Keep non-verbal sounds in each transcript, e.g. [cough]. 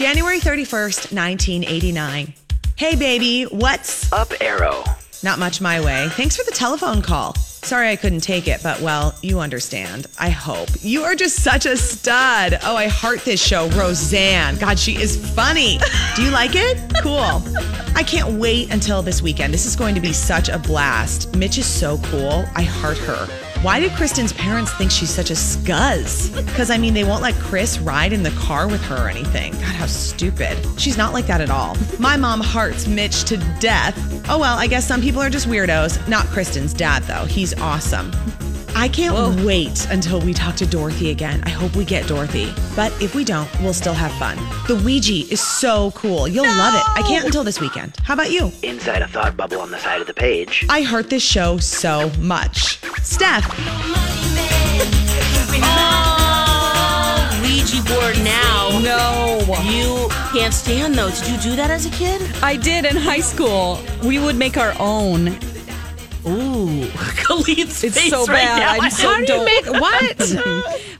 January 31st, 1989. Hey, baby, what's Up arrow. Not much my way. Thanks for the telephone call. Sorry I couldn't take it, but well, you understand. I hope. You are just such a stud. Oh, I heart this show. Roseanne. God, she is funny. Do you like it? Cool. I can't wait until this weekend. This is going to be such a blast. Mitch is so cool. I heart her. Why did Kristen's parents think she's such a scuzz? Because, I mean, they won't let Chris ride in the car with her or anything. God, how stupid. She's not like that at all. My mom hearts Mitch to death. Oh, well, I guess some people are just weirdos. Not Kristen's dad, though. He's awesome. I can't wait until we talk to Dorothy again. I hope we get Dorothy. But if we don't, we'll still have fun. The Ouija is so cool. You'll love it. I can't until this weekend. How about you? Inside a thought bubble on the side of the page. I heart this show so much. Steph, [laughs] Ouija board now. No. You can't stand those. Did you do that as a kid? I did in high school. We would make our own. Ooh, [laughs] Khalid's It's face so right bad. now. I'm so How do you don't- make [laughs] what?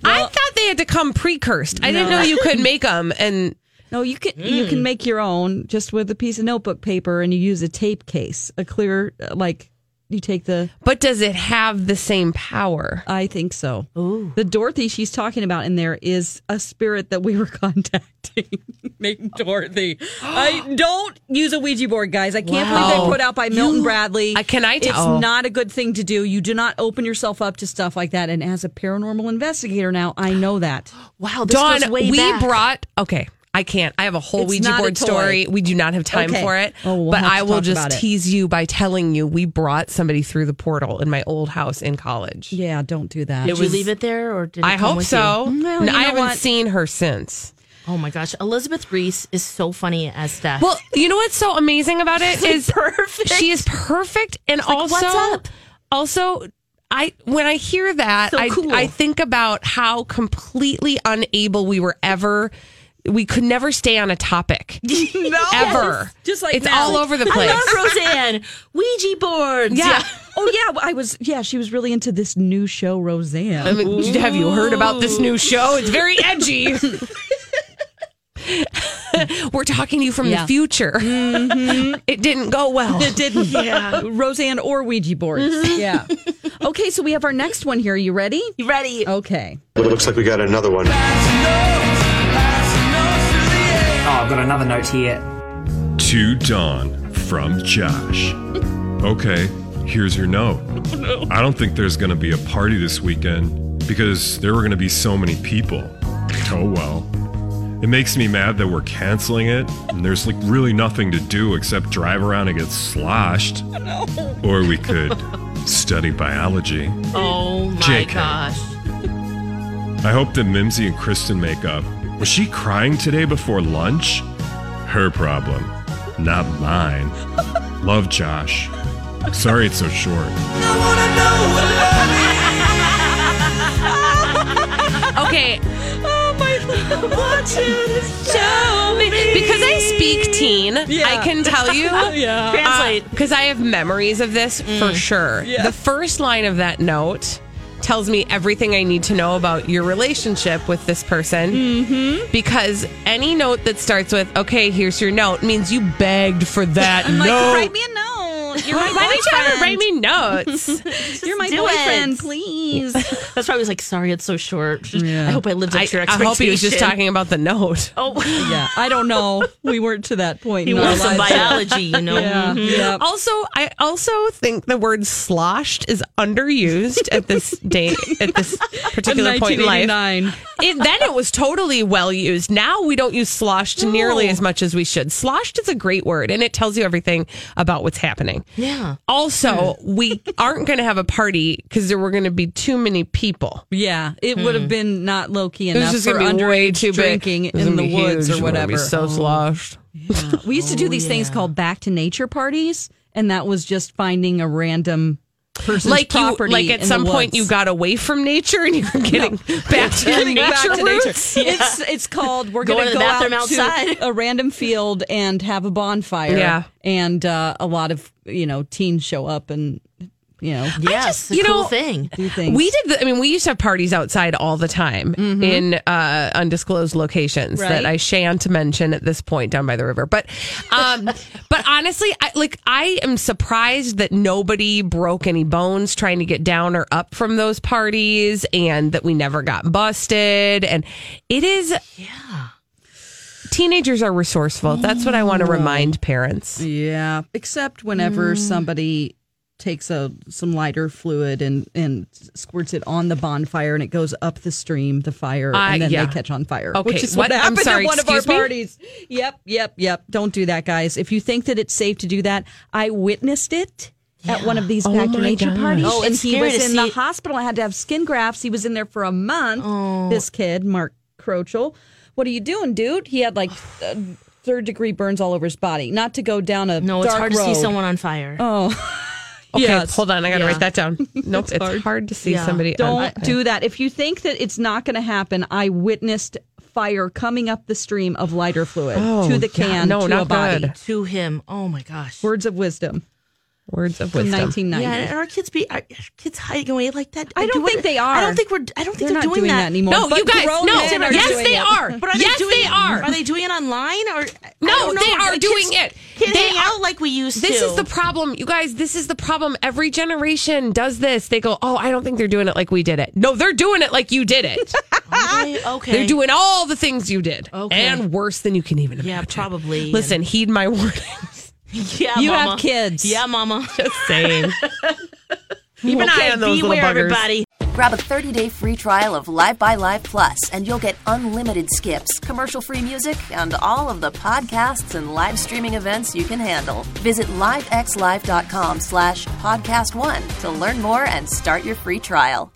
I thought they had to come pre-cursed. I didn't know you could make them. And No, you can you can make your own just with a piece of notebook paper and you use a tape case, a clear uh, like you take the but does it have the same power? I think so. Ooh. The Dorothy she's talking about in there is a spirit that we were [laughs] contacting. Named Dorothy. I [gasps] don't use a Ouija board, guys. I can't believe they put out by Milton Bradley. Uh, can I It's tell- not a good thing to do. You do not open yourself up to stuff like that. And as a paranormal investigator now, I know that. [gasps] Wow, this Dawn, goes way we back. brought okay. I can't. I have a whole It's Ouija board story. We do not have time Okay. for it. Oh, we'll but I will just tease you by telling you we brought somebody through the portal in my old house in college. Yeah, don't do that. Did you leave it there, or did it I come hope with so. you? Mm, well, No, you I haven't what? seen her since. Oh my gosh, Elizabeth Reese is so funny as Steph. Well, you know what's so amazing about it [laughs] like is perfect. She is perfect, and like, also, what's up? also, I when I hear that, So I cool. I think about how completely unable we were ever. We could never stay on a topic [laughs] ever. Just like it's now. all over the place. I place. love Roseanne. Ouija boards. Yeah. [laughs] Oh yeah, I was. Yeah, she was really into this new show, Roseanne. I mean, have you heard about this new show? It's very [laughs] edgy. We're talking to you from Yeah. the future. Mm-hmm. It didn't go well. It didn't. Yeah. Roseanne or Ouija boards. Mm-hmm. Yeah. Okay, so we have our next one here. Are You ready? You ready? Okay. It looks like we got another one. Oh, I've got another note here. To Dawn from Josh. Okay, here's your note. Oh, I don't think there's going to be a party this weekend because there were going to be so many people. Oh well. It makes me mad that we're canceling it and there's like really nothing to do except drive around and get sloshed. No. Or we could [laughs] study biology. Oh my JK. gosh. I hope that Mimsy and Kristen make up. Was she crying today before lunch? Her problem, not mine. Love Josh. Sorry it's so short. Okay, Watch it. Show me week teen. Yeah. I speak teen, I can tell you. [laughs] Yeah. Uh, Translate. Because I have memories of this for mm. sure. Yeah. The first line of that note tells me everything I need to know about your relationship with this person. Mm-hmm. Because any note that starts with, okay, here's your note, means you begged for that I'm like, write me a note. [laughs] You're my Why don't you ever boyfriend. write me notes? [laughs] You're my do boyfriend, it. please. [laughs] That's why I was like, sorry, it's so short. Yeah. I hope I lived up I, to your expectations. I hope he was just talking about the note. Oh, yeah, I don't know. We weren't to that point. he wants some biology, you know. Yeah, Mhm. yeah. Also, I also think the word sloshed is underused at this date, at this particular point in life. It, then it was totally well used. Now we don't use sloshed nearly as much as we should. Sloshed is a great word and it tells you everything about what's happening. Yeah. Also, hmm. [laughs] we aren't going to have a party because there were going to be too many people. Yeah, it would have hmm. been not low key It was enough just for going to be way underage too big. drinking It in the woods huge. or It was gonna whatever. Be so oh. sloshed. we used to oh, do these things called back to nature parties, and that was just finding a random person's Like you, like at in some the point woods. you got away from nature and you're getting [laughs] back to your nature back to roots. [laughs] nature. It's it's called we're Going going to to the go bathroom out outside. to a random field and have a bonfire. Yeah. and uh, a lot of you know teens show up and you know Yes, you a cool know, thing. We did. The, I mean, we used to have parties outside all the time in uh, undisclosed locations that I shan't mention at this point down by the river. But, um, [laughs] but honestly, I, like I am surprised that nobody broke any bones trying to get down or up from those parties, and that we never got busted. And it is, yeah. Teenagers are resourceful. That's what I want to remind parents. Yeah, except whenever Mm. somebody takes a some lighter fluid and and squirts it on the bonfire and it goes up the stream, the fire, Uh, and then yeah. they catch on fire. Okay, which is what? what, I'm happened sorry, at one of our me? parties. Yep, yep, yep. Don't do that, guys. If you think that it's safe to do that, I witnessed it. At one of these Oh back to nature gosh. parties, Oh, and he was in the see- hospital. I had to have skin grafts. He was in there for a month. Oh. This kid, Mark Crochel. What are you doing, dude? He had like [sighs] uh, third degree burns all over his body. Not to go down a No, it's hard to see someone on fire. Oh, [laughs] Okay, Yes. hold on. I got to Yeah. write that down. [laughs] Nope, it's hard, to see Yeah. somebody. don't on- do that. If you think that it's not going to happen, I witnessed fire coming up the stream of lighter fluid Oh, to the yeah. can No, to not a body. good. To him. Oh my gosh. Words of wisdom Words of from wisdom. 1990. Yeah, and our kids be are kids hiding away like that. I don't do it- think they are. I don't think we're. I don't think They're they're, not doing, doing that. that anymore. No, But you guys, grown no. men are Yes, they it. are. But are yes, they doing they it, are. Are they doing it online or? No, they are Kids- doing it. Kids They hang are- out like we used This to. This is the problem, you guys. This is the problem. Every generation does this. They go, "Oh, I don't think they're doing it like we did it." No, they're doing it like you did it. [laughs] okay. okay. They're doing all the things you did, Okay. and worse than you can even Yeah, probably. Listen, heed my [laughs] warning. [laughs] Yeah, You mama. have kids. Yeah, mama. [laughs] Just saying. [laughs] Keep an eye on those Beware, little buggers. everybody. Grab a 30-day free trial of Live by Live Plus, and you'll get unlimited skips, commercial-free music, and all of the podcasts and live streaming events you can handle. Visit livexlive.com slash podcast one to learn more and start your free trial.